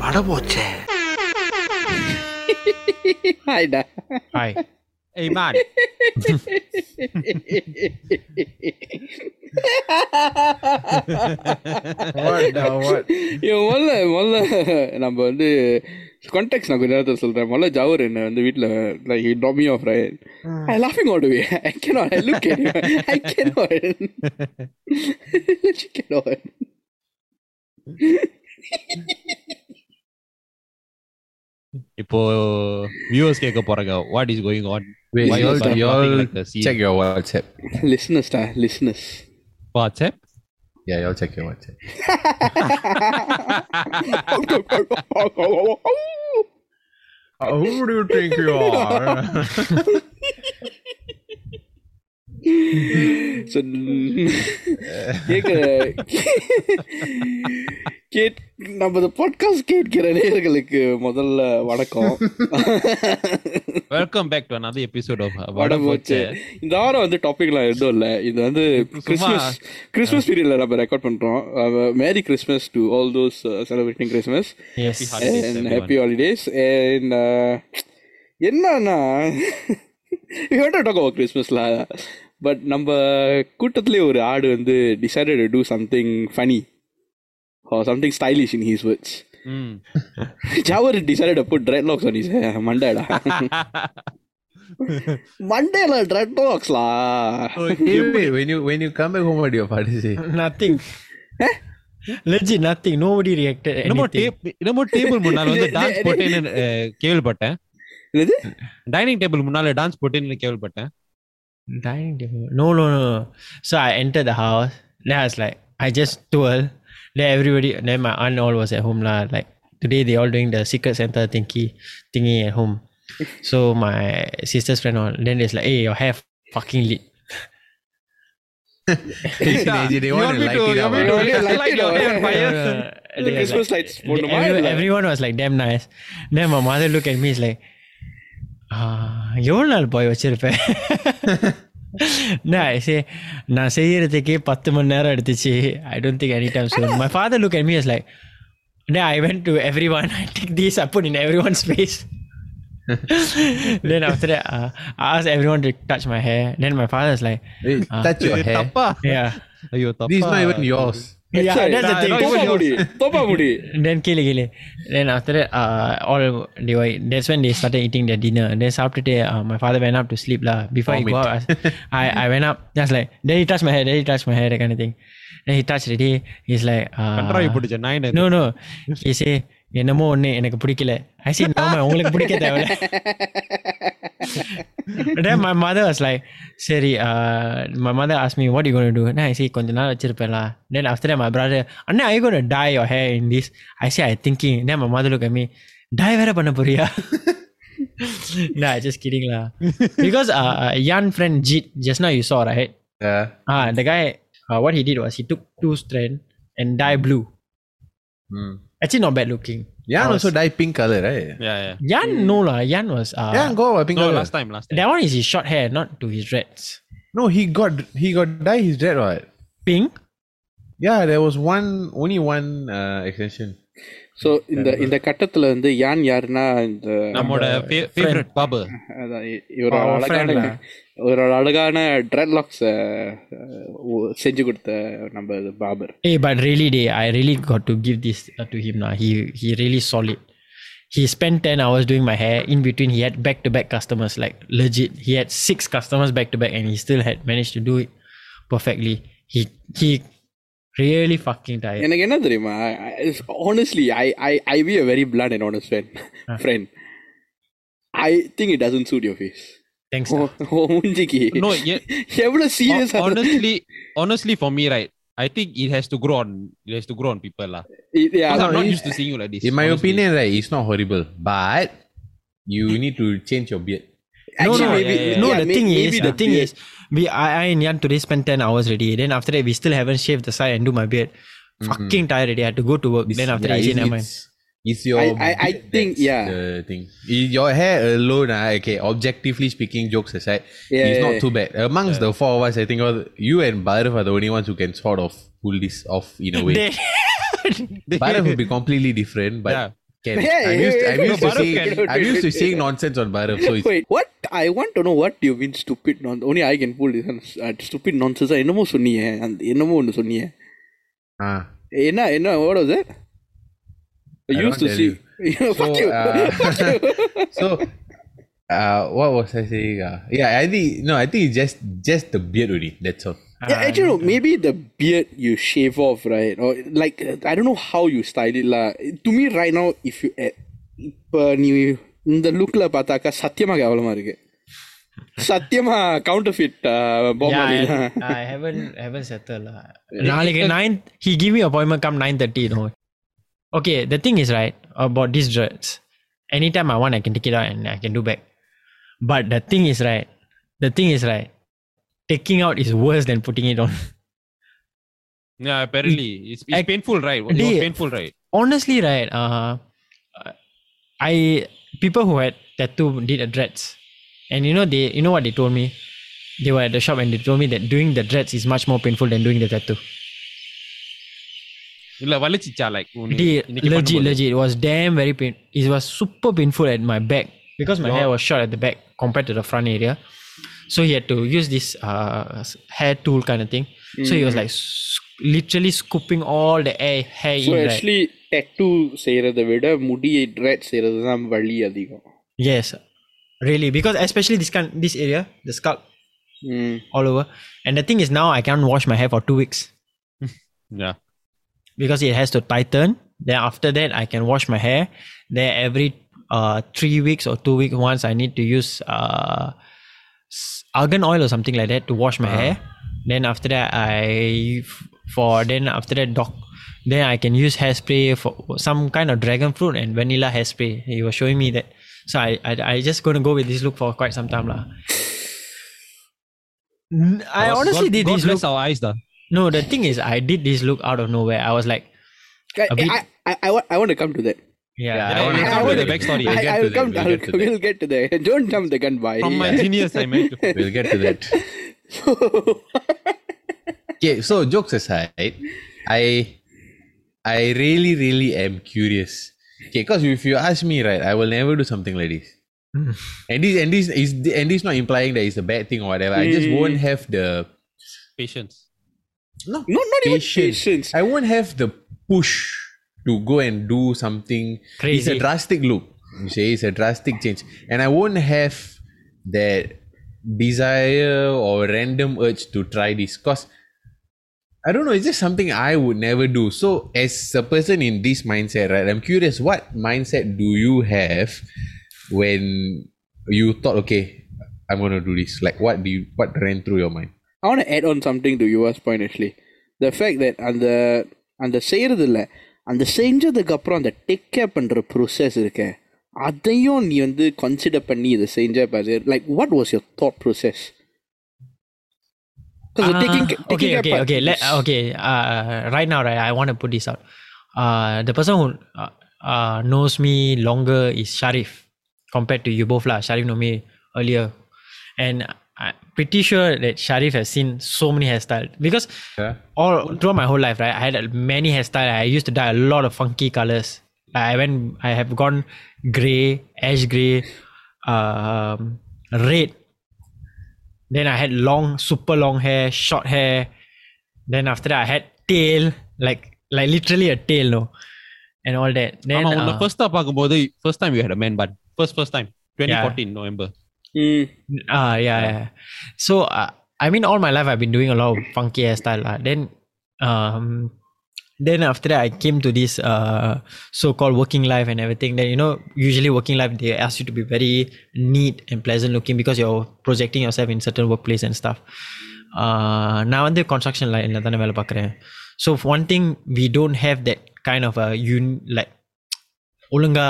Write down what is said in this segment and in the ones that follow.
அட போச்சே. ஹாய்டா hi Hey man. What the what? இவன் முதல்ல முதல்ல நம்ம வந்து கான்டாக்ட் நான் கொஞ்ச நேரத்தில் சொல்கிறேன் முதல்ல ஜவர் என்ன வந்து வீட்டில் like top me off right I லாஃபிங் add way I cannot I look at I cannot cannot இப்போ வியூவர்ஸ் கேட்க போறாங்க what is going on Wait, why y'all, like this? check your WhatsApp. listeners, ta, listeners. WhatsApp? Yeah, y'all check your WhatsApp. uh, who do you think you are? Gate நம்ம podcast கேட்கிற நேயர்களுக்கு முதல்ல வணக்கம். Welcome back to another episode of வட போச்சு இந்த வாரம் வந்து டாபிக்லாம் எதுவும் இல்லை. இது வந்து கிறிஸ்மஸ் கிறிஸ்மஸ் பீரியட்ல நம்ம ரெக்கார்ட் பண்றோம். Merry Christmas to all those celebrating Christmas holidays and uh, என்னன்னா we want to talk about கிறிஸ்மஸ்ல பட் நம்ம கூட்டத்திலே ஒரு ஆடு வந்து decided to something funny or something stylish in his words Javar decided put dreadlocks on மண்டேடா மண்டேல ட்ரெட் லாக்ஸ்லா when you when you come back home what do nothing party nothing. Legit nothing nobody reacted என்னமோ tape என்னமோ table முன்னால வந்து dance போட்டேன்னு கேள்விப்பட்டேன். டைனிங் டேபிள் முன்னால டான்ஸ் போட்டேன்னு கேள்விப்பட்டேன். Dining table. No, no, no, no. So I entered the house. Then I was like, I just twirl. Then everybody, then my aunt all was at home lah. Like today they all doing the secret Santa thingy, thingy at home. So my sister's friend all. Then it's like, hey, your hair fucking lit. yeah. they want to. You want me to light fire? Christmas lights. Everyone was like damn nice. Then my mother looked at me. is like எவ்வளோ நாள் போய் வச்சிருப்பேன் நான் I say நான் செய்யறதுக்கே பத்து மணி நேரம் எடுத்துச்சு I don't think any time soon my father look at me is like then I went to everyone I take this I put in everyone's face then after that uh, I asked everyone to touch my hair then my father is like Hey, touch your hair. தப்பா yeah ஐயோ தப்பா This is not even yours. yeah Sorry, that's the நான் thing தோப்பா முடி தோப்பா முடி then kili kili. Then after that, uh, all they were. That's when they started eating their dinner. Then after that, uh, my father went up to sleep lah. Before he go out, I, I I went up. Just like then he touched my hair. Then he touched my hair. That kind of thing. Then he touched it. He's like, கன்றாவி uh, பிடிச்ச நாய் no no. He say என்னமோ ஒன்று எனக்கு பிடிக்கல I said no உங்களுக்கு பிடிக்க தேவையில்ல then my mother was like சரி uh, my mother asked me what you going to do then I say கொஞ்ச நாள் வச்சிருப்பேன்ல then after that my brother Anna are you going to dye your hair in this I say I thinking then my mother look at me dye வேற பண்ண போறியா nah just kidding lah because uh, uh, Yan friend Jit just now you saw right Yeah. ah the guy uh, what he did was he took two strand and dye blue Hmm. actually not bad looking Yan I was- also dye pink color, right? yeah yeah Yan no lah Yan was uh, Yan go what, pink no color. last time last time that one is his short hair not to his dreads No, he got he got dye his dread what? pink Yeah, there was one only one uh, extension. So இந்த இந்த கட்டத்துல வந்து யான் யாருன்னா இந்த நம்மோட favourite Babu அதான் இ- இவரோட Our அழகான friend lah. ஒரு அழகான ட்ரெட்லாக்ஸ் செஞ்சு கொடுத்த நம்ம இது Babur Hey, but really, they, I really got to give this uh, to him now. He he really solid. He spent ten hours doing my hair. In between, he had back to back customers. Like legit, he had six customers back to back, and he still had managed to do it perfectly. He he really fucking tired. எனக்கு என்ன தெரியுமா honestly I I I P a very blunt and honest friend friend I think it doesn't suit your face Thanks. sir. மூஞ்சிக்கு no yeah, எவ்வளவு serious honestly honestly for me right I think it has to grow on it has to grow on people lah Because I'm not it- used to seeing you like this In my honestly. opinion, right, it's not horrible, but you need to change your beard. no, Actually, no, maybe- yeah, yeah. no. yeah, the may- thing maybe is, the the thing beard. is, we I, I and Yan today spent ten hours already. Then after that, we still haven't shaved the side and do my beard. Fucking tired already. I had to go to work. It's- then after yeah, that, he said, it's- never mind. Is your I, I, I think yeah. the thing? Your hair alone ah, okay objectively speaking jokes aside yeah, it's yeah, not yeah. too bad. Amongst yeah. the four of us I think you and Barav are the only ones who can sort of pull this off in a way. Barav would be completely different but can. Yeah, I'm used, I'm used to saying I'm used to saying nonsense on Barav so wait what? I want to know what you mean stupid nonsense only I can pull this uh, stupid nonsense என்னமோ சொன்னீங்க என்னமோ ஒன்று சொன்னீங்க. Ah. என்ன what was it? I, I used don't to tell see. you. You know, fuck So, you. uh, Fuck you. so uh, what was I saying? Uh, yeah, I think no, I think it's just just the beard only. That's all. Yeah, actually, no, maybe the beard you shave off, right? Or like, uh, I don't know how you style it, lah. To me, right now, if you, uh, இப்போ நீ இந்த லுக்ல பார்த்தாக்கா சத்தியமா கேவலமா இருக்கு சத்தியமா counter fit yeah, பாமாலி I, I haven't haven't settled. lah. நாளைக்கு nine he give me appointment come nine thirty. You know. Okay, the thing is right about these dreads. Anytime I want, I can take it out and I can do back. But the thing is right. The thing is right. Taking out is worse than putting it on. Yeah, apparently it's, it's Ac- painful, right? It Dey- painful, right? Honestly, right. Uh, I people who had tattoo did a dreads, and you know they you know what they told me. They were at the shop and they told me that doing the dreads is much more painful than doing the tattoo. இல்ல வலிச்சிச்சா like உன்னை- They, இன்னைக்கு legit, பண்ணும்போது? legit. It was damn very pain. It was super painful at my back because my Your- hair was short at the back compared to the front area. So he had to use this uh, s- hair tool kind of thing. So he was like s- literally scooping all the air, hair so in. Right? Actually TET செய்யறதை விட முடி thread செய்யறது தான் வலி அதிகம் Yes, really. Because especially this kind, this area, the scalp ம் all over. And the thing is now I can't wash my hair for two weeks Yeah. because it has to tighten. Then after that I can wash my hair. Then every uh three weeks or two weeks once I need to use uh argan oil or something like that to wash my hair. Then after that I for then after that doc then I can use hairspray for some kind of dragon fruit and vanilla hairspray. He was showing me that. So I I, I just gonna go with this look for quite some time lah. I honestly God, did God this look. our eyes, da. No, the thing is, I did this look out of nowhere. I was like, I, A bit- I, I, I, want, I want to come to that. yeah, Yeah, I I wanna- wanna come to the backstory. We'll I, get I will that, come. we'll I'll, get to that. we'll get to that. Don't jump the gun, by. From my genius, I meant to. We'll get to that. okay, so jokes aside, I I really, really am curious. Okay, because if you ask me, right, I will never do something like this. Hmm. and this and this is and this not implying that it's a bad thing or whatever. I just Mm. won't have the Patience. No No, not even patience. patience. I won't have the push to go and do something. It's a drastic look. You say it's a drastic change, and I won't have that desire or random urge to try this because I don't know. It's just something I would never do. So, as a person in this mindset, right? I'm curious. What mindset do you have when you thought, okay, I'm gonna do this? Like, what do you what ran through your mind? I want to add on something to yours point actually. The fact that அந்த அந்த செய்யறது இல்ல அந்த செஞ்சதுக்கு அப்புறம் அந்த take care பண்ற process இருக்க அதையும் நீ வந்து கன்சிடர் பண்ணி இதை செஞ்ச பாரு like what was your thought process Uh, okay, okay, okay. Let, okay. Uh, right now, right, I want to put this out. Uh, the person who uh, uh, knows me longer is Sharif, compared to you both lah. Sharif know me earlier, and I'm pretty sure that Sharif has seen so many hairstyles because yeah. all throughout my whole life, right, I had many hairstyles. I used to dye a lot of funky colors. I went, I have gone gray, ash gray, um, red. Then I had long, super long hair, short hair. Then after that, I had tail, like like literally a tail, no, and all that. Then uh, first time, first time you had a man bun. First first time, 2014 yeah. November. Ah, yeah, yeah. So, uh, I mean, all my life I've been doing a lot of funky hairstyle. lah. Then, um, then after that, I came to this uh, so-called working life and everything. Then you know, usually working life they ask you to be very neat and pleasant looking because you're projecting yourself in certain workplace and stuff. Uh, நான் வந்து construction line தானே வேலை பார்க்குறேன் so for one thing we don't have that kind of a un like ஒழுங்கா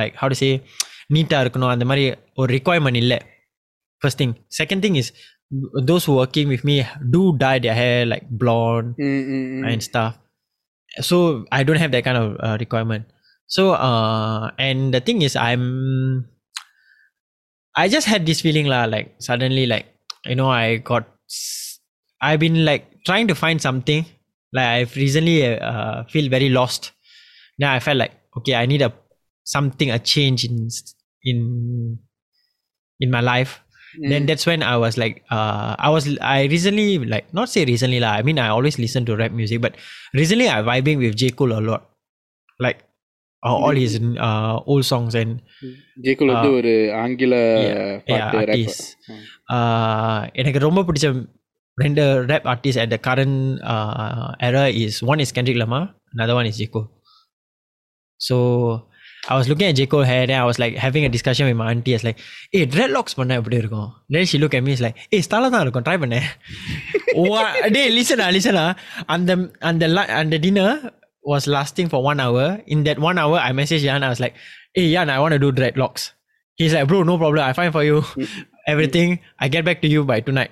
like how to say நீட்டாக இருக்கணும் அந்த மாதிரி ஒரு requirement இல்லை first thing second thing is those who working with me do dye their hair like blonde and stuff so I don't have that kind of uh, requirement So uh and the thing is I'm I just had this feeling lah like suddenly like you know I got s- I've been like trying to find something like I've recently uh, feel very lost. Now I felt like okay I need a something a change in s- in in my life then that's when I was like, uh, I was I recently like not say recently lah. I mean I always listen to rap music, but recently I vibing with J Cole a lot, like uh, all his uh, old songs and ஜேக்குல் வந்து ஒரு ஆங்கில yeah, பாட்டு rapper. artists. Uh, எனக்கு ரொம்ப பிடிச்ச ரெண்டு rap artists at the current uh, era is one is Kendrick Lamar, another one is J Cole. So I was looking at J. Cole hair, then I was like having a discussion with my auntie. I was like, hey, dreadlocks பண்ண எப்படி இருக்கும் Then she looked at me, it's like, eh, hey, style தான் இருக்கும், try பண்ண. டேய் listen ah, listen ah. the, அந்த அந்த dinner was lasting for one hour. In that one hour, I messaged Yan, I was like, eh, hey, Yan, I want to do dreadlocks. He's like, bro, no problem. I find for you everything. I get back to you by tonight.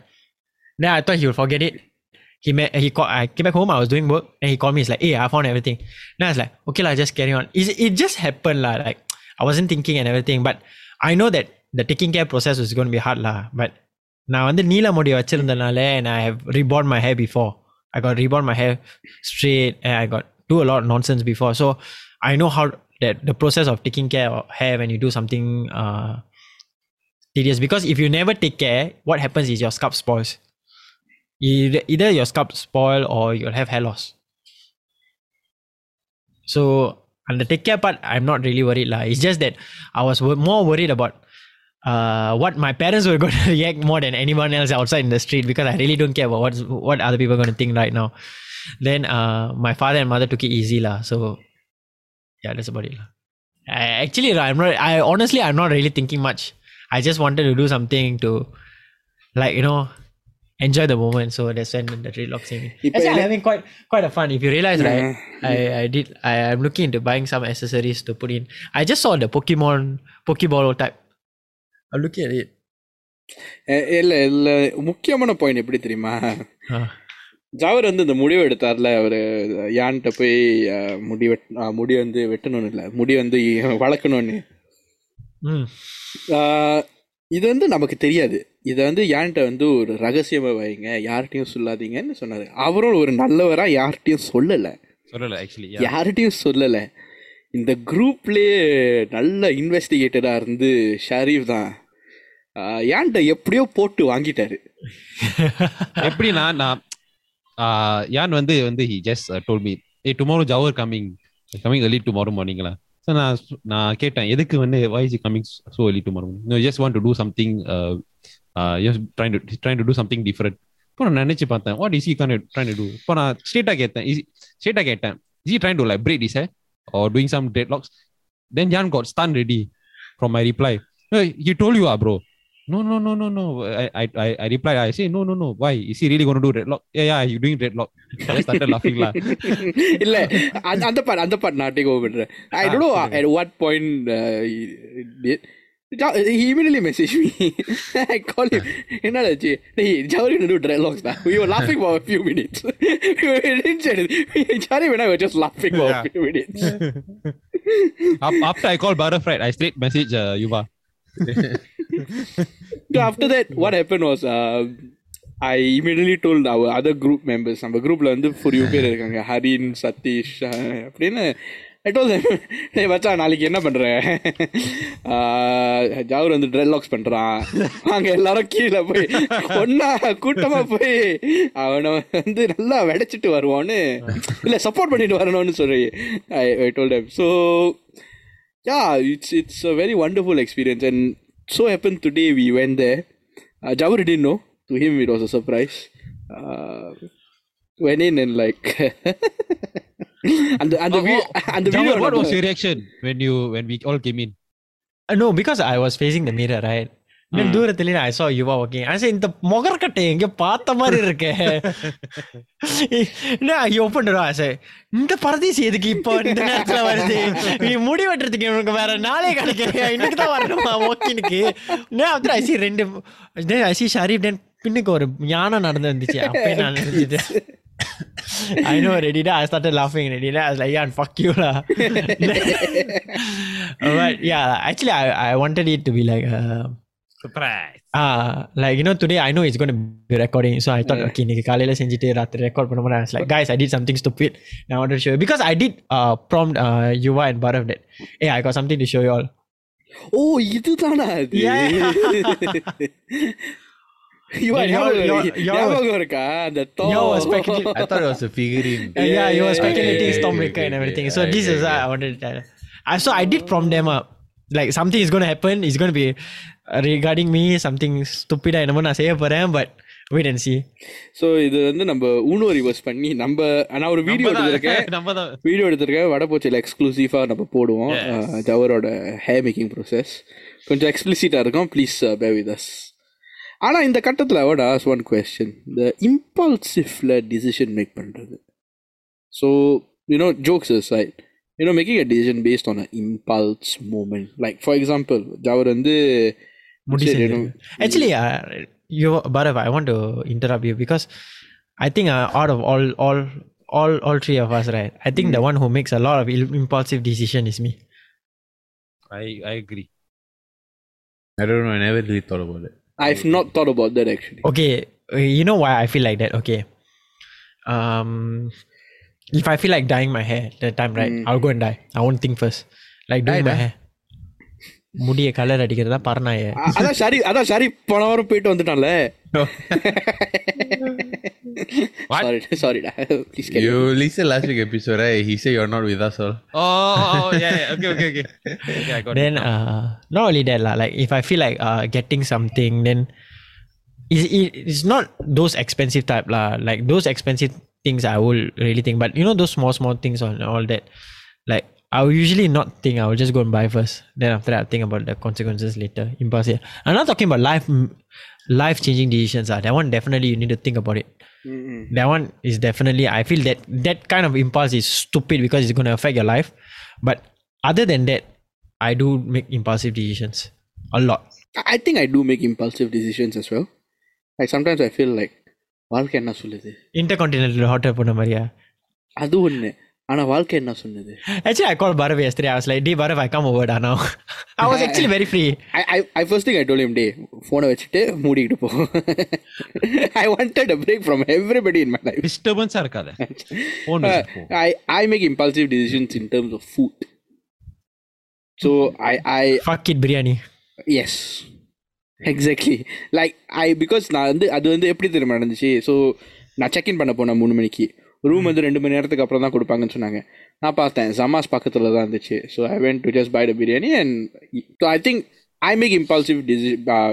Then I thought he would forget it He met, he called, I came back home, I was doing work, and he called me, he's like, hey, I found everything. Then I was like, okay, lah, just carry on. It, it just happened, lah. Like, I wasn't thinking and everything, but I know that the taking care process was going to be hard, lah. But நான் வந்து நீல முடி வச்சிருந்தனால and I have reborn my hair before. I got reborn my hair straight and I got do a lot of nonsense before. So I know how that the process of taking care of hair when you do something uh tedious because if you never take care, what happens is your scalp spoils. Either, your scalp spoil or you'll have hair loss. So on the take care part, I'm not really worried lah. It's just that I was more worried about uh, what my parents were going to react more than anyone else outside in the street because I really don't care about what's, what other people are going to think right now. Then uh, my father and mother took it easy lah. So yeah, that's about it. I actually I'm not. I honestly I'm not really thinking much. I just wanted to do something to, like you know, enjoy the moment. So that's when the dreadlocks came in. இப்ப Actually, I'm ele- having quite quite a fun. If you realize, right, Yeah. I I did. I I'm looking into buying some accessories to put in. I just saw the Pokemon Pokeball type. I'm looking at it. அஹ் இல்ல இல்ல முக்கியமான point எப்படி தெரியுமா Huh. Javar வந்து இந்த முடிவு எடுத்தார்ல அவரு யான்கிட்ட போய் அஹ், முடி வெட் அஹ், முடி வந்து வெட்டணும்னு இல்ல முடி வந்து வளர்க்கணும்னு Mm. ஆஹ், இது வந்து நமக்கு தெரியாது. இதை வந்து யான்கிட்ட வந்து ஒரு ரகசியமா வைங்க யார்கிட்டயும் சொல்லாதீங்கன்னு சொன்னாரு. அவரும் ஒரு நல்லவரா யார்கிட்டயும் சொல்லல. சொல்லல ஆக்சுவலி யார்கிட்டயும் சொல்லல. இந்த குரூப்லயே நல்ல இன்வெஸ்டிகேட்டரா இருந்து ஷரீஃப் தான் யான்கிட்ட எப்படியோ போட்டு வாங்கிட்டாரு. எப்படின்னா நான் யான் வந்து வந்து he just told me a tomorrow Jawar coming coming early tomorrow மார்னிங்ல ஸோ நான் சு- நான் கேட்டேன் எதுக்கு வந்து why is coming so early tomorrow no just want to do something just trying to trying to do something different இப்போ நான் நினைச்சு பார்த்தேன் what is he gonna trying to do இப்போ நான் ஸ்ட்ரேட்டாக கேட்டேன் ஸ்ட்ரேட்டாக கேட்டேன் is trying to like braid is or doing some deadlocks then Jan got stunned ready from my reply hey, he told you ah bro no, no, no, no, no. I, I, I, replied, I say, no, no, no. Why? Is he really going to do dreadlock? Yeah, yeah, you doing dreadlock. I started laughing. La. இல்ல part, and அந்த பாட் நான் take I ah, don't know. At what point uh, point he immediately messaged me. I called him. என்னடா ஆச்சு டேய் zari do ட்ரெட்லாக்ஸ் தான். We were laughing for a few minutes. we didn't say anything. Jari and I were just laughing for a few minutes. After I called Butterfried, I straight message uh, Yuva. So after that what happened was uh, I immediately told our other group members. நம்ம குரூப்ல வந்து புரிய பேர் இருக்காங்க. ஹரின் சதீஷ் அப்படின்னு. I told them மச்சான் நாளைக்கு என்ன பண்ற? ஜாவூர் ஜாவர் வந்து ட்ரெட்லாக்ஸ் பண்றான். அங்க எல்லாரும் கீழே போய் ஒன்னா கூட்டமா போய் அவனை வந்து நல்லா வெடைச்சிட்டு வருவான்னு. இல்ல சப்போர்ட் பண்ணிட்டு வரணும்னு சொல்லி I I told so yeah it's it's a very wonderful experience and so happened today we went there. Uh, Jawar didn't know. To him, it was a surprise. Uh, went in and like, and the and the, vi- and the Jawar, video. what was your reaction when you when we all came in Uh, no, because I was facing the mirror, right? Then தூரத்துல I saw Yuva walking. I said, இந்த முகர்கட்டை எங்க பார்த்த மாதிரி இருக்கே. door. I said, இந்த பரதேசி எதுக்கு இப்போ இந்த நேரத்துல வருது? நீ முடி வெட்டுறதுக்கு உனக்கு வேற நாளே கிடைக்கலையா? இன்னைக்கு தான் வரணுமா after I see ரெண்டு see ஷரீப் then பின்னுக்கு ஒரு யானை நடந்து வந்துச்சு அப்பயே நான் நினைச்சிட்டேன் I know already. Then I started laughing already. Then I was like, yeah, fuck you lah. but yeah, actually, I, I wanted it to be like, uh, Surprise. uh, like you know, today I know it's going to be recording. So I thought, Yeah. okay, இன்னைக்கு காலையில செஞ்சுட்டு ராத்திரி record பண்ணும்போது I was like, guys, I did something stupid. And I wanted to show you because I did uh, prompt uh, Yuva and Bharat that, hey, I got something to show you all. ஓ இதுதானா அது Yeah. இவா Then ஞாபகம் y'all- இருக்கு- y'all- ஞாபகம் இருக்கா அந்த Thor. Y'all was speculating. I thought it was a figurine. Uh, yeah, you were Yeah, speculating okay, Stormbreaker okay, and okay, everything. okay. So Okay, this is what okay. I wanted to tell. Uh, so I did prompt them up. Like something is going to happen. It's going to be regarding me. Something stupid. I know நான் செய்ய போறேன் but wait and see. So இது வந்து நம்ம ஊனோ reverse பண்ணி நம்ம நான் ஒரு வீடியோ எடுத்திருக்கேன். நம்ம தான். வீடியோ எடுத்திருக்கேன். வடபோச்சியில் எக்ஸ்க்ளூசிவாக நம்ம போடுவோம். ஜவரோட ஹேர் மேக்கிங் ப்ரோசஸ் கொஞ்சம் எக்ஸ்பிளிசிட்டாக இருக்கும். ப்ளீஸ் பே வித் அஸ் ஆனால் இந்த கட்டத்தில் to ask ஒன் கொஸ்டின் இந்த இம்பல்சிவ்ல டிசிஷன் மேக் பண்ணுறது so you know jokes is right you know making a decision based on a impulse moment like for example Jawar வந்து முடி சரி, செஞ்சது. Actually, uh, you, Bharat, I want to interrupt you because I think uh, out of all, all, all, all three of us, right? I think the one who makes a lot of il- impulsive decision is me. I I agree. I don't know. I never really thought about it. I've not thought about that actually. Okay, uh, you know why I feel like that? Okay. Um, if I feel like dyeing my hair that time, right? Mm. I'll go and dye. I won't think first. Like doing Dye, my dye. hair. முடிய colour அடிக்கிறதா பரணாய அ- அதான் சரி அதான் சரி போன வாரம் போயிட்டு வந்துட்டான்ல What? Sorry சாரிடா please You listen last week episode, right? He said you're not with us all. Oh, oh, yeah, yeah. Okay, okay, okay. Okay, I got then it. uh not only that lah, like if I feel like uh getting something then it's, it, it's not those expensive type lah. Like those expensive things I will really think. But you know those small small things on all that. Like I will usually not think. I will just go and buy first. Then after that, I'll think about the consequences later. Impulsive. I'm not talking about life life changing decisions. Ah, that one definitely you need to think about it. That one is definitely. I feel that that kind of impulse is stupid because it's going to affect your life. But other than that, I do make impulsive decisions a lot. I think I do make impulsive decisions as well. Like sometimes I feel like வாழ்க்கை என்ன சொல்லுது Intercontinental hotel போன மாதிரியா அது ஒண்ணு ஆனா வாழ்க்கை என்ன சொன்னது? ஆக்சுவலி ஐ கால் பரவ் எஸ்திரி ஐ வாஸ் லைக் டே பரவ் ஐ கம் ஓவர் டா now I was actually very free I I first thing I told him டே போனை வச்சுட்டு மூடிக்கிட்டு போ. I wanted a break from everybody in my life டிஸ்டர்பன்ஸா இருக்காத. Phone I I make impulsive decisions in terms of food so I I fuck it biryani as exactly like I because நான் வந்து அது வந்து எப்படி தெரியுமா நடந்துச்சு? ஸோ நான் check in பண்ண போனேன் மூணு மணிக்கு. ரூம் வந்து ரெண்டு மணி நேரத்துக்கு அப்புறம் தான் கொடுப்பாங்கன்னு சொன்னாங்க நான் பார்த்தேன் ஜமாஸ் பக்கத்தில் தான் இருந்துச்சு so I went to just buy the biryani and so I think I make impulsive deci- uh,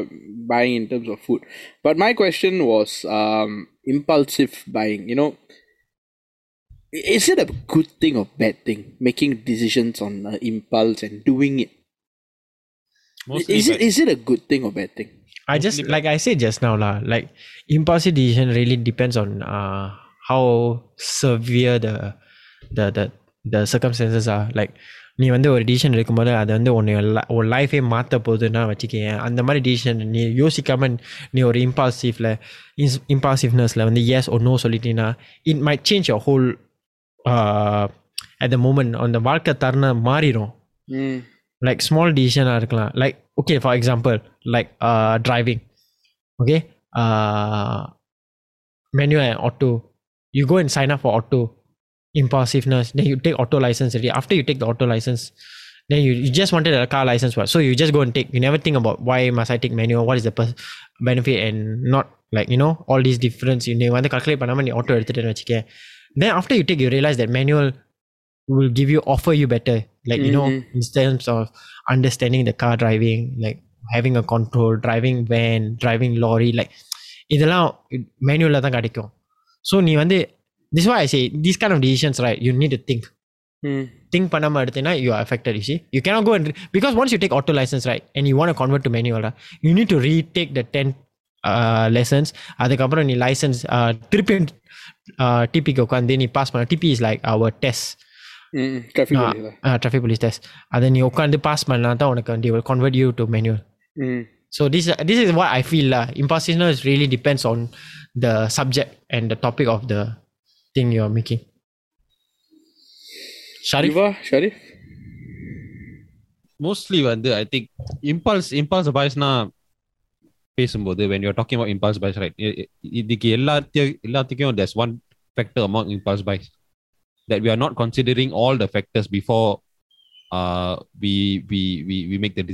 buying in terms of food but my question was um, impulsive buying you know is it a good thing or bad thing making decisions on uh, impulse and doing it Mostly is it bad. is it a good thing or bad thing? I just like I said just now lah. Like impulsive decision really depends on uh how severe the the the the circumstances are. Like நீ வந்து ஒரு decision எடுக்கும்போது அது வந்து உன்னை ஒரு லைஃபே மாற்ற போகுதுன்னா வச்சுக்கேன் அந்த மாதிரி டிசிஷன் நீ யோசிக்காம நீ ஒரு இம்பால்சிவ்ல இம்பால்சிவ்னஸில் வந்து எஸ் ஒரு நோ சொல்லிட்டீங்கன்னா it might change your whole at the moment அந்த வாழ்க்கை தருணம் மாறிடும் Mm. like small decision இருக்கலாம் like okay for example like uh driving okay uh manual and auto you go and sign up for auto impulsiveness then you take auto license already after you take the auto license then you, you just wanted a car license what so you just go and take you never think about why must I take manual what is the pers- benefit and not like you know all these difference you நீ வந்து calculate பண்ணாம நீ auto எடுத்துட்டேன்னு வச்சுக்க then after you take you realize that manual will give you offer you better like you know Mhm. in terms of understanding the car driving like having a control driving van driving lorry like இதெல்லாம் மேனுவலில் தான் கிடைக்கும் so நீ வந்து this why I say these kind of decisions right you need to think Mm. think பண்ணாம எடுத்தீங்கன்னா you are affected you see you cannot go and because once you take auto license right and you want to convert to manual right, you need to retake the 10 uh, lessons அதுக்கப்புறம் நீ licence திருப்பி டிபிக்கு உட்காந்து நீ pass பண்ண DP is like our test Mm. Traffic Ah. police. traffic police test அதை நீ உட்காந்து pass பண்ணா தான் உனக்கு வந்து will convert you to manual Mm. so this this is what I feel lah impulsiveness really depends on the subject and the topic of the thing you're making? Sharif? Shiva, Sharif? Mostly வந்து I think impulse impulse பாய்ஸ்னா பேசும்போது when you're talking about impulse buys right இ- இ- இதுக்கு எல்லாத்தையும் எல்லாத்துக்கும் there's one factor among impulse buys that we are not considering all the factors before uh, we, we we we make the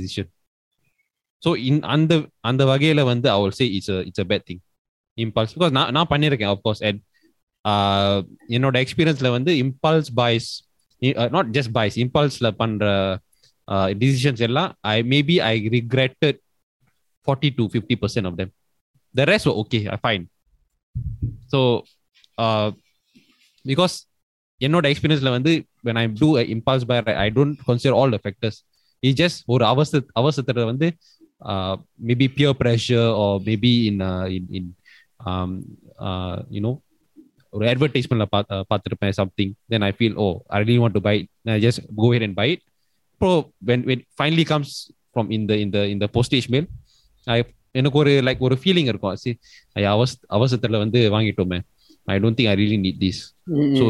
so in அந்த அந்த வகையில வந்து அவர் say it's it's a bad thing impulse because நான் நான் பண்ணியிருக்கேன் of course and என்னோட எக்ஸ்பீரியன்ஸ்ல வந்து impulse buys not just buys இம்பால்ஸ்ல பண்ற டிசிஷன்ஸ் எல்லாம் I maybe I regretted forty to fifty percent of them the rest okay I fine so because என்னோட எக்ஸ்பீரியன்ஸ்ல வந்து when I do impulse buy I don't consider all the factors it just ஒரு அவசர அவசரத்தில் வந்து uh, maybe peer pressure or maybe in uh, in in um, uh, you know ஒரு அட்வர்டைஸ்மெண்ட்ல பார்த்துருப்பேன் something then I feel O I really want to buy it I just go ahead and buy it so when when finally comes from in the in the in the postage mail I எனக்கு ஒரு like ஒரு feeling இருக்கும் C அவச அவசரத்துல வந்து வாங்கிட்டோமே I don't think I really need this so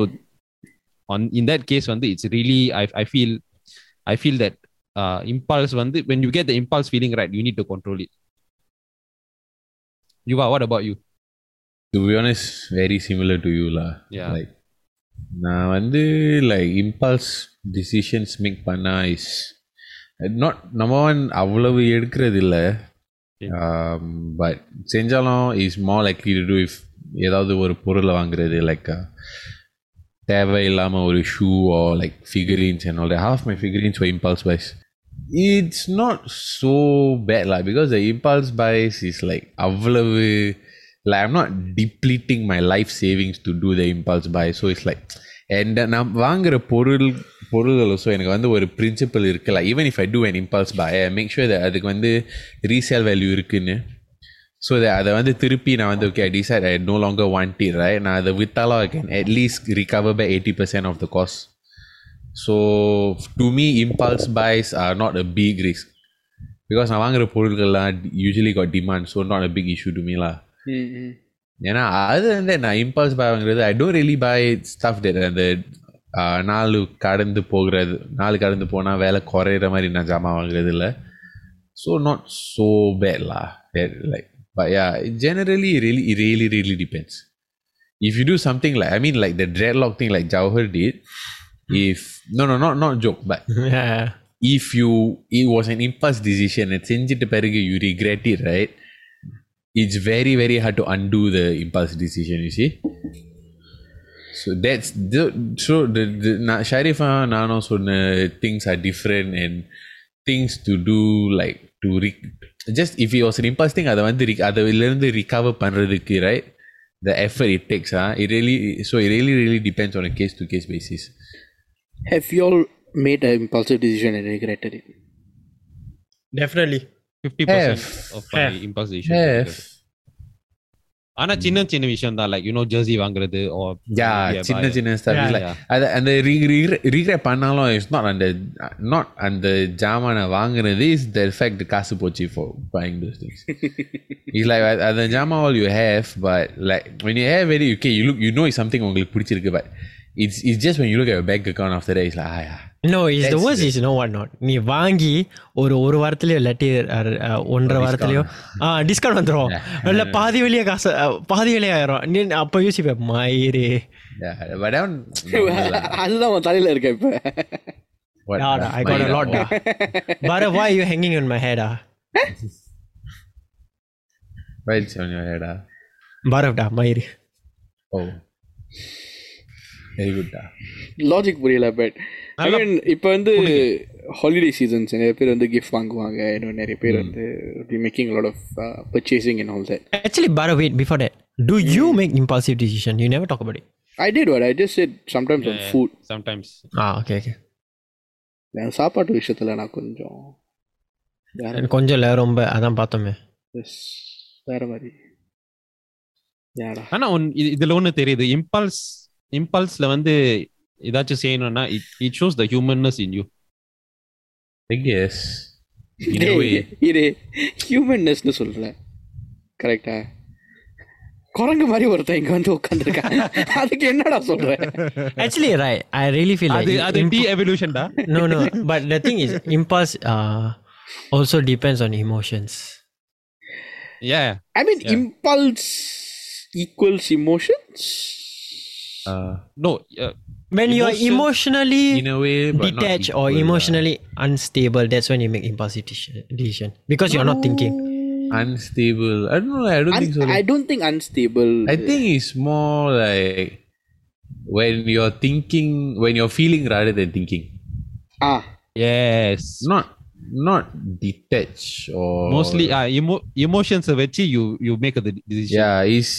on in that case வந்து it's really I I feel I feel that impulse வந்து when you get the impulse feeling right you need to control it Yuva what about you to be honest very similar to you law like நான் வந்து like impulse decisions make பண்ணா is not நம்ம one அவ்வளவு எடுக்கிறது இல்லை. But செஞ்சாலும் is more likely to if ஏதாவது ஒரு பொருளை வாங்குறது லைக் தேவையில்லாமல் ஒரு shoe or like figurines and all half my figurines why impulse wise it's not so bad lah because the impulse buys is like அவ்வளவு like I'm not depleting my life savings to do the impulse buy. So it's like and நான் வாங்குற பொருள் பொருள்கள் so எனக்கு வந்து ஒரு principle இருக்குல்ல even if I do an impulse buy I make sure அதுக்கு வந்து ரீசேல் வேல்யூ இருக்குன்னு. ஸோ அதை வந்து திருப்பி நான் வந்து okay I decide I no longer want it right நான் அதை வித்தாலும் I can at least recover by eighty percent of the cost so to me impulse wise R not a big risk because நான் வாங்குற பொருட்கள்லாம் usually God demand so not a big issue to me லா ஏன்னா அது வந்து நான் impulse by வாங்குறது I don't really by stuff dead அந்த ஆஹ், நாலு கடந்து போகிறது நாலு கடந்து போனால் வேலை குறையிற மாதிரி நான் ஜாமான் வாங்குறது இல்லை so not so bad law like but yeah generally really it really really depends if you do something like I mean like the dreadlock thing like Jawhar did if no no not not joke but yeah. if you it was an impulse decision and செஞ்சிட்ட பிறகு you regret it right it's very very hard to undo the impulse decision you see so that's the, so the, the na- Sharif ah, நானும் சொன்ன things are different and things to do like to re- just if it was an impulse thing அதை வந்து re- அதிலிருந்து recover பண்றதுக்கு right the effort it takes ah, it really so it really really depends on a case to case basis Have you all made an impulsive decision and regretted it? Definitely. 50% Have. of my Have. impulse decisions have ஆனா சின்ன சின்ன விஷயம் தான் like you know Jersey வாங்குறது யா சின்ன சின்ன like, yeah. அது அந்த ரீக்ரெட் பண்ணாலும் இட்ஸ் நாட் அந்த நாட் அந்த ஜாமானை வாங்குனது இஸ் த ஃபேக்ட் காசு போச்சு for buying those things is like அந்த ஜாமா all you have but like when you have very okay you look you know it's something உங்களுக்கு பிடிச்சிருக்கு but it's it's just when you look at your bank account after that it's like ah yeah No, it's the That's worst is no what not. நீ வாங்கி ஒரு ஒரு வாரத்திலயோ இல்லாட்டி அஹ், அஹ், ஒன்றரை வாரத்திலயோ ஆ discount வந்துடும் இல்ல பாதி வெளியே காசு அஹ், பாதி வெளியே ஆயிரும் நீ அப்போ யோசிப்பேன் மயிறு yeah but that one normal lah. அதுதான் உன் தலையில இருக்க இப்ப What, Yeah, I got a lot. Da. But why are you hanging on my head? Ah, why it's on your head ah? Barav da, மயிறு oh Very குட்டா logic புரியல but again இப்போ வந்து holiday seasons நிறைய பேர் வந்து gift வாங்குவாங்க. இன்னும் நிறைய பேர் வந்து making lot of purchasing in all that actually Barav wait before that do you make impulsive decision you never talk about it I did what I just said sometimes on food sometimes ah okay okay நான் சாப்பாட்டு விஷயத்தில் நான் கொஞ்சம் கொஞ்சம் இல்லை ரொம்ப அதான் பார்த்தோமே. எஸ் வேற மாதிரி. ஆனால் ஒன் இதில் ஒன்று தெரியுது. இம்பால்ஸ் இம்பல்ஸ்ல வந்து ஏதாச்சும் செய்யணும்னா it shows the humanness in you I guess in a way இது ஹியூமன்னஸ்னு சொல்றேன் கரெக்டா குரங்கு மாதிரி ஒருத்தன் இங்க வந்து உட்காந்துருக்கான் அதுக்கு என்னடா சொல்ற Actually, right. I really feel like அது im- அது imp- டி எவல்யூஷன் டா no, no. But the thing is, impulse uh, also depends on emotions. Yeah I mean impulse equals emotions uh, no. Uh, when you're emotionally in a way, detached equal, or emotionally uh, unstable, that's when you make impulsive decision because you're no. not thinking. Unstable. I don't know. I don't Un- think so. I don't think unstable. I think it's more like when you're thinking, when you're feeling rather than thinking. Ah. Yes. Not not detached or mostly emotions வச்சு you you make the decision Yeah, it's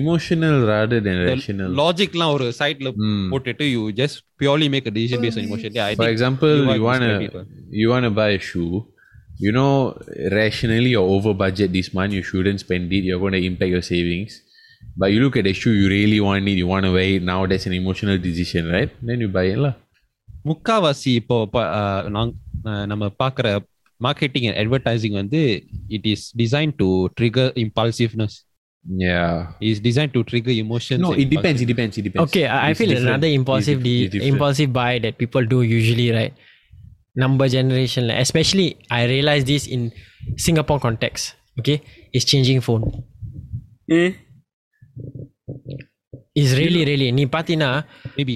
emotional rather than rational. லாஜிக்லாம் ஒரு சைடுல Mm. போட்டுட்டு you just purely make a decision based on emotion I For example, you you, are wanna describing you wanna buy a shoe. You know, rationally you're over budget this month. You shouldn't spend it. You're going to impact your savings. But you look at the shoe, you really want it. You want to wear it now. That's an emotional decision, right? Then you buy it, lah. முக்காவாசி இப்போ ப- அஹ், நாங் அஹ், நம்ம பார்க்குற marketing and advertising வந்து it is design to trigger இம்பல்சிவ்னஸ் Yeah. Is design to trigger emotion No, it depends. It depends. It depends. Okay, I I It's feel different. another impulsive It's de- dif- it's different. impulsive buy that people do usually, right? Number generation, like, especially I realize this in Singapore context. Okay, is changing phone. mm. Is really really நீ பார்த்தீங்கன்னா maybe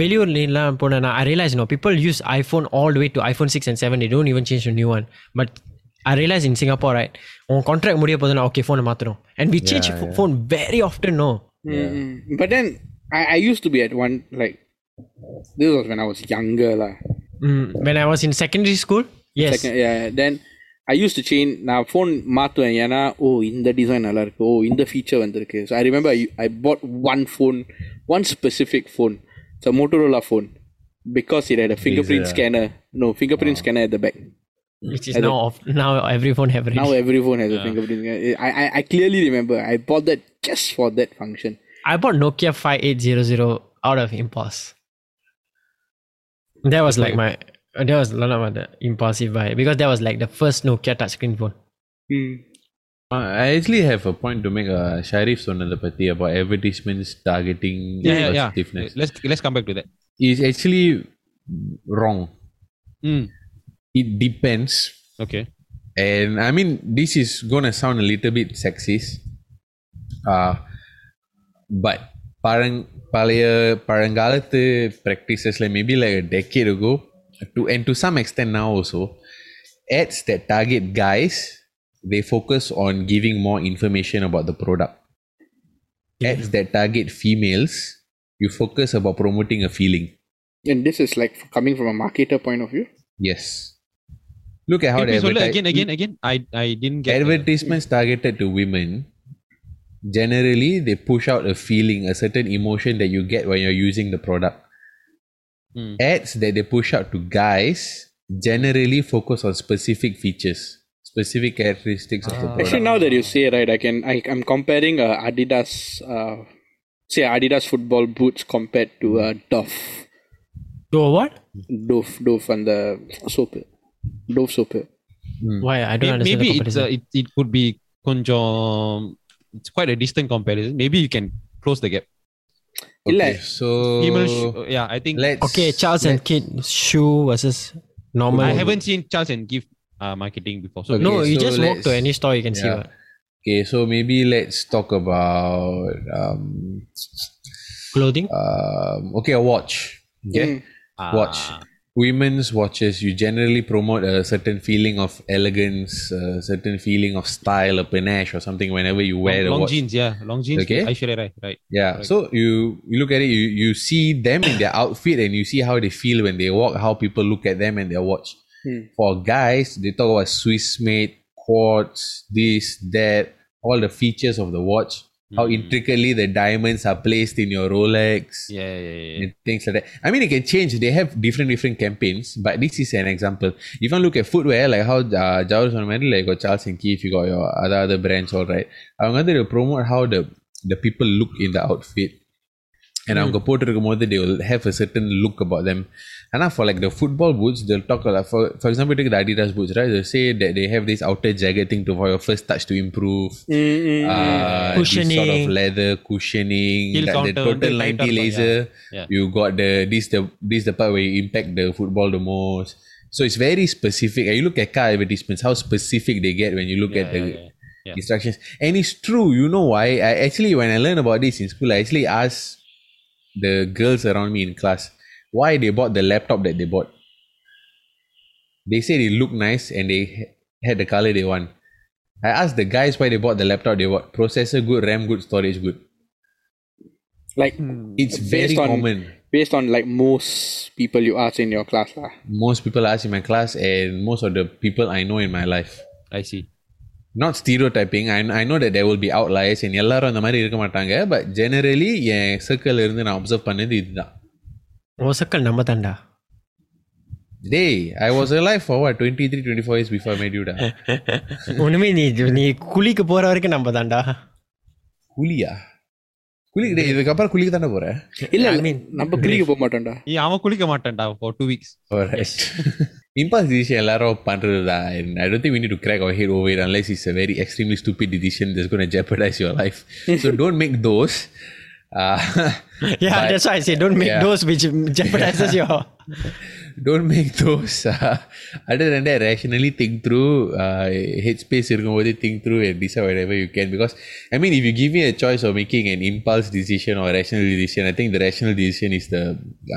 வெளியூர்லாம் போனா I realize no people use iPhone all the way to iPhone 6 and 7 they don't even change to new one but I realize in Singapore right உன் contract முடிய போதுனா okay phone மாத்துறோம் and we change ph- phone very often no Mm. But then I, I used to be at one like this was when I was younger lah. mm, when I was in secondary school yes Second, yeah. Then I used to change நான் phone மாற்றுவேன் ஏன்னா ஓ இந்த design நல்லா இருக்கு ஓ இந்த feature வந்திருக்கு so I remember I I bought one phone one specific phone it's a Motorola phone because it had a finger print scanner no finger print scanner at the back which is now off now every phone have now already. every phone has a fingerprint scanner. I, I I clearly remember I bought that just for that function I bought Nokia 5800 out of impulse. That was like my that was none of the impulsive buy because that was like the first Nokia touchscreen phone. Uh, I actually have a point to make. Uh, Sharif சொன்னதை பத்தி about advertisements targeting yeah yeah yeah positiveness. let's let's come back to that Is actually wrong. mm. It depends. okay And I mean, this is gonna sound a little bit sexist. Uh, but parang பழைய பழங்காலத்து practices like maybe like a decade ago to and to some extent now also ads that target guys they focus on giving more information about the product. Ads that target females you focus about promoting a feeling. And this is like coming from a marketer point of view? Yes. Look at how It is. the again again again. I i didn't get advertisements that. targeted to women generally they push out a feeling a certain emotion that you get when you're using the product mm. ads that they push out to guys generally focus on specific features specific characteristics of the ah. product. Actually now that you say it right i can I, i'm comparing uh, adidas uh, say adidas football boots compared to a uh, dove. Dove what? Dove dove and the soap dove soap. Mm. why? I don't maybe, maybe it's a, uh, it, it could be conjom it's quite a distant comparison. Maybe you can close the gap. Okay, so female. Yeah, I think. Let's, okay, Charles let's, and Kate shoe versus normal. I haven't seen Charles and Gift uh, marketing before. So okay, no, you so just walk to any store, you can yeah. see. What. Okay, so maybe let's talk about um, clothing. Um, okay, a watch. Okay, mm. watch. Uh, women's watches you generally promote a certain feeling of elegance a certain feeling of style a panache or something whenever you wear long, a long watch. jeans yeah. Long jeans Okay. Aishwarya Rai right yeah. So you you look at it you you see them in their outfit and you see how they feel when they walk how people look at them and their watch. Hmm. for guys they talk about swiss made quartz this that all the features of the watch how Hmm. intricately the diamonds are placed in your rolex yeah yeah yeah, and things like that. I mean, it can change. They have different different campaigns, but this is an example. If you look at footwear, like how uh, Jawas on like got Charles and Keith, you got your other other brands, all right. I'm going to promote how the the people look in the outfit and அவங்க போட்டிருக்கும் போது they will have a certain look about them and for like the football boots they'll talk like for, for example take the Adidas boots right they say that they have this outer jagged thing to for your first touch to improve uh, this sort of Cushioning. leather cushioning Heel like the counter total வந்து tight 90 ஆ இருக்கும், laser yeah. you got the this the this the part where you impact the football the most so it's very specific and you look at car advertisements how specific they get when you look at the yeah, yeah. instructions and it's true you know why I actually when I learned about this in school I actually asked the girls around me in class why they bought the laptop that they bought they said it looked nice and they had the color they want I asked the guys why they bought the laptop they bought processor good RAM good storage good Like hmm. it's very on- common based on like most people you ask in your class lah. most people ask in my class and most of the people I know in my life. I see. Not stereotyping and I know they will be outliers என் எல்லாரும் அந்த மாதிரி இருக்க மாட்டாங்க but generally N circle இருந்து நான் observe பண்ணது இதுதான். ஓ circle நம்ம தாண்டா டேய் I was alive for twenty 23 24 years before met யூடா ஒண்ணுமே நீ நீ குளிக்கு போற வரைக்கும் நம்ம தாண்டா குளியா குளி டேய் இதுக்கப்புறம் குளிக்கு தானே போற? இல்ல நம்ம குளிக்க போக மாட்டோம்டா. அவன் குளிக்க மாட்டேன்டா for two weeks alright இம்பாஸ் decision எல்லாரும் பண்றது தான் ஐ don't think we need to crack our head over it unless it's a very extremely stupid decision that's going to jeopardize your life so don't make those uh, Yeah, But- that's why I say don't make Yeah. those which jeopardizes your don't make those uh, other than that rationally think through uh, headspace இருக்கும்போது think through and decide whatever you can because I mean if you give me a choice of making an impulse decision or a rational decision I think the rational decision is the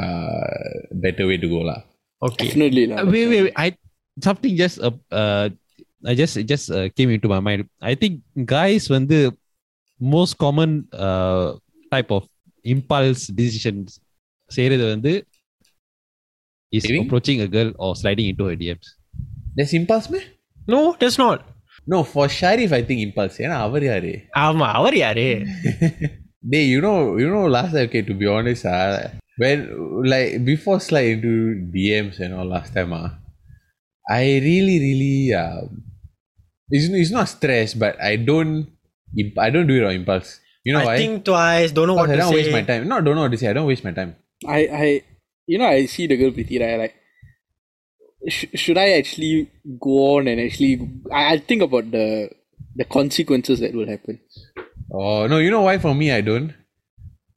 uh, better way to go lah okay. Definitely lah. Uh, wait, wait, wait. I something just uh, uh I just it just uh, came into my mind. I think guys when the most common uh type of impulse decisions செய்யறது வந்து is Saving? approaching a girl or sliding into her DMs. that's impulse me No, that's not. no for Sharif I think impulse ஏன்னா அவர் யாரு ஆமா அவர் யாரு They, you know, you know, last time, okay, to be honest, uh, when, like, before slide into DMs and all last time, uh, I really, really, um, it's, it's not stress, but I don't, imp- I don't do it on impulse. You know I why? think twice, don't know what Because I to don't say. waste my time. No, don't know what to say. I don't waste my time. I, I, you know, I see the girl pretty, right? Like, sh- should I actually go on and actually? I, I think about the the consequences that will happen. Oh, no, you know why for me I don't?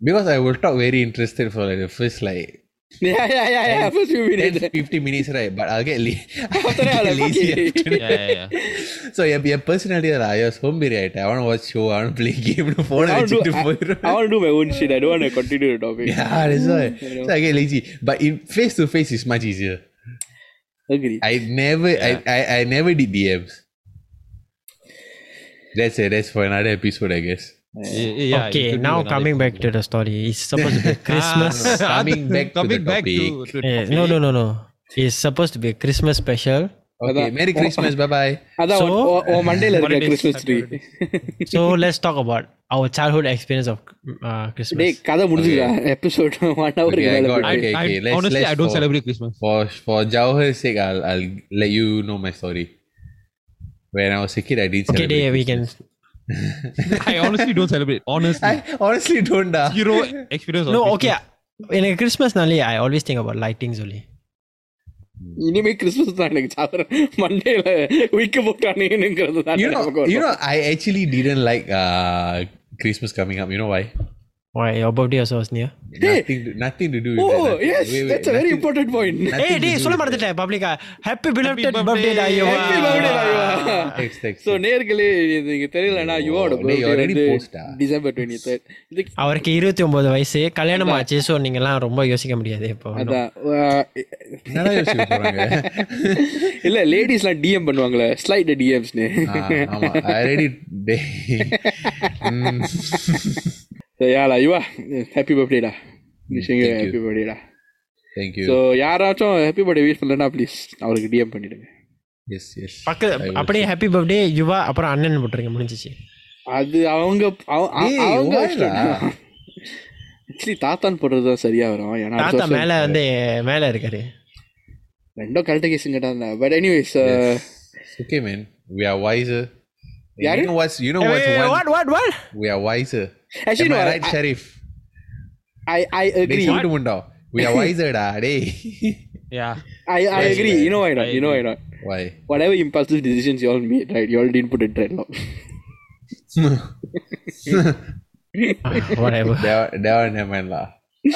because I will talk very interested for like the first like yeah, yeah, yeah, yeah. First few minutes. 10, 50 minutes, right? But I'll get, la- after I'll get lazy. Yeah, yeah, yeah. So, yeah, yeah personality, I was homebody, right? I want to watch show, I want to play game, no phone, I, want to do, I, I want to do my own shit. I don't want to continue the topic. Yeah, that's why. Mm, so, I get lazy. But in face to face, is much easier. Agree. I never, yeah. I, I, I never did DMs. That's it. That's for another episode, I guess yeah, okay, now coming back to the story. It's supposed to be Christmas. Ah, coming back, coming to, back to, to yeah, No, no, no, no. It's supposed to be a Christmas special. Okay, Merry oh, Christmas. Oh. bye bye. So, or, or Monday, Christmas tree. so, let's talk about our childhood experience of uh, Christmas. Day, kada okay. episode one hour. Okay, I got, okay, okay. Let's, honestly, let's I don't for, celebrate Christmas. For, for Jauhar's sake, I'll, I'll let you know my story. When I was a kid, I did celebrate. Okay, Dave, we can I honestly don't celebrate. Honestly, I honestly don't da. zero experience. of No, Christmas. okay. In a Christmas nali, I always think about lightings only. இனிமே Christmas தான் எனக்கு சாப்பிட்றேன் மண்டையில விக்க போட்டானுங்கிறது தான் you know, நமக்கு வரும். you know, I actually didn't like uh, Christmas coming up. You know why? Why your birthday also was near? Nothing, to, nothing to do with Oh, that. Nothing- yes, wait, wait, that's a very nothing- important point. nothing Hey, to டேய் do சொல்ல with மறந்துட்டேன் பப்ளிக்கா happy பிலப்டட் birthday. Birthday டா யுவா Happy birthday, டா, யுவா. that. Text, text. So, நேர்களே நீங்க தெரியலனா யுவாவோட Oh, டேய், already birthday post ஆ? வந்து டிசம்பர் டுவெண்ட்டி தேர்ட் இது அவருக்கு இருபத்தி ஒன்பது வயசு கல்யாணம் ஆச்சு ஸோ நீங்கெல்லாம் ரொம்ப யோசிக்க முடியாது இப்போ அதான் அஹ், என்னடா யோசிக்க போறாங்க? இல்ல லேடிஸ்லாம் டிஎம் பண்ணுவாங்களே ஸ்லைட் டிஎம்ஸ்னு ஆ, ஆமா, I So yeah, la, you are. Happy happy பர்த்டேடா thank you so யாராச்சும் ஹாப்பி பர்த்டே விஷ் பண்ணலன்னா ப்ளீஸ் அவருக்கு டிஎம் பண்ணிடுங்க. எஸ் எஸ் பக்க அப்படியே ஹாப்பி பர்த்டே யுவா அப்புறம் அண்ணன் போட்டுருங்க முடிஞ்சிச்சு. அது அவங்க அவங்க ஆக்சுவலி தாத்தான் போடுறது தான் சரியா வரும். ஏன்னா தாத்தா மேல வந்து மேல இருக்காரு. ரெண்டும் கரெக்ட் கேஸ் கேட்டா தான் but anyways okay man we are wise You know what's you know what's one? What what what? We. Actually, Am I no, right, I- Sharif? I I டேய் agree. சொல்லிட்டு முண்டா we are wiser டா டேய் Yeah. I I agree. You know why not? You know why not? why Whatever impulsive decisions you all made, right? You all didn't put a dreadlock. Whatever. that, that one never mind lah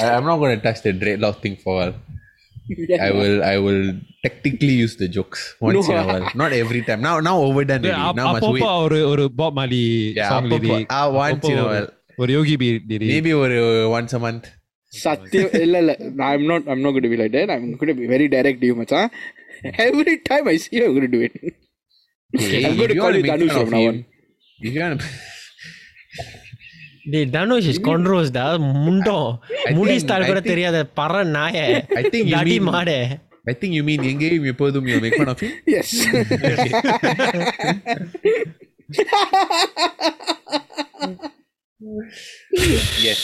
I, I'm not gonna touch the dreadlock thing for a while I will I will tactically use the jokes once No. in a while. Not every time. Now now overdone Yeah, already. Up- Now must அப்பப்போ wait. ஒரு ஒரு Bob Marley Yeah, song அப்பப்போ. Lyric Ah, once in a while. ஒரு Yogi B lyric Maybe ஒரு once a month. Satyam, இல்ல இல்ல I'm not I'm not going to be like that. I'm going to be very direct to you, மச்சான். Every time I see you, I'm going to do it. Hey, I'm going if to you call wanna you make Dhanush fun from of now him, on. If you wanna, டேய் Dhanush is கொன்ரோஸ் டா முண்டம் I முடி think- star I கூட think- தெரியாத பற நாய I think you தடி mean- மாடே I think you mean எங்கேயும் எப்போதும் you make fun of him. Yes. Yes.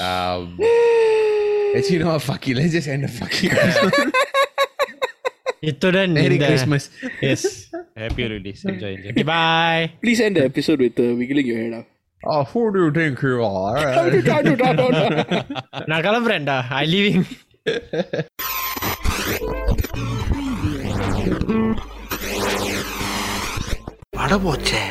Um. Actually, you know what? Fuck it. Let's just end the fucking. இத்துடன் Merry இந்த Christmas. S happy holidays enjoy enjoy by Please end the episode with uh, wiggling your head up. Oh, who do you think you are? நான் கிளம்புறேன்டா ஐ leaving பட போச்சே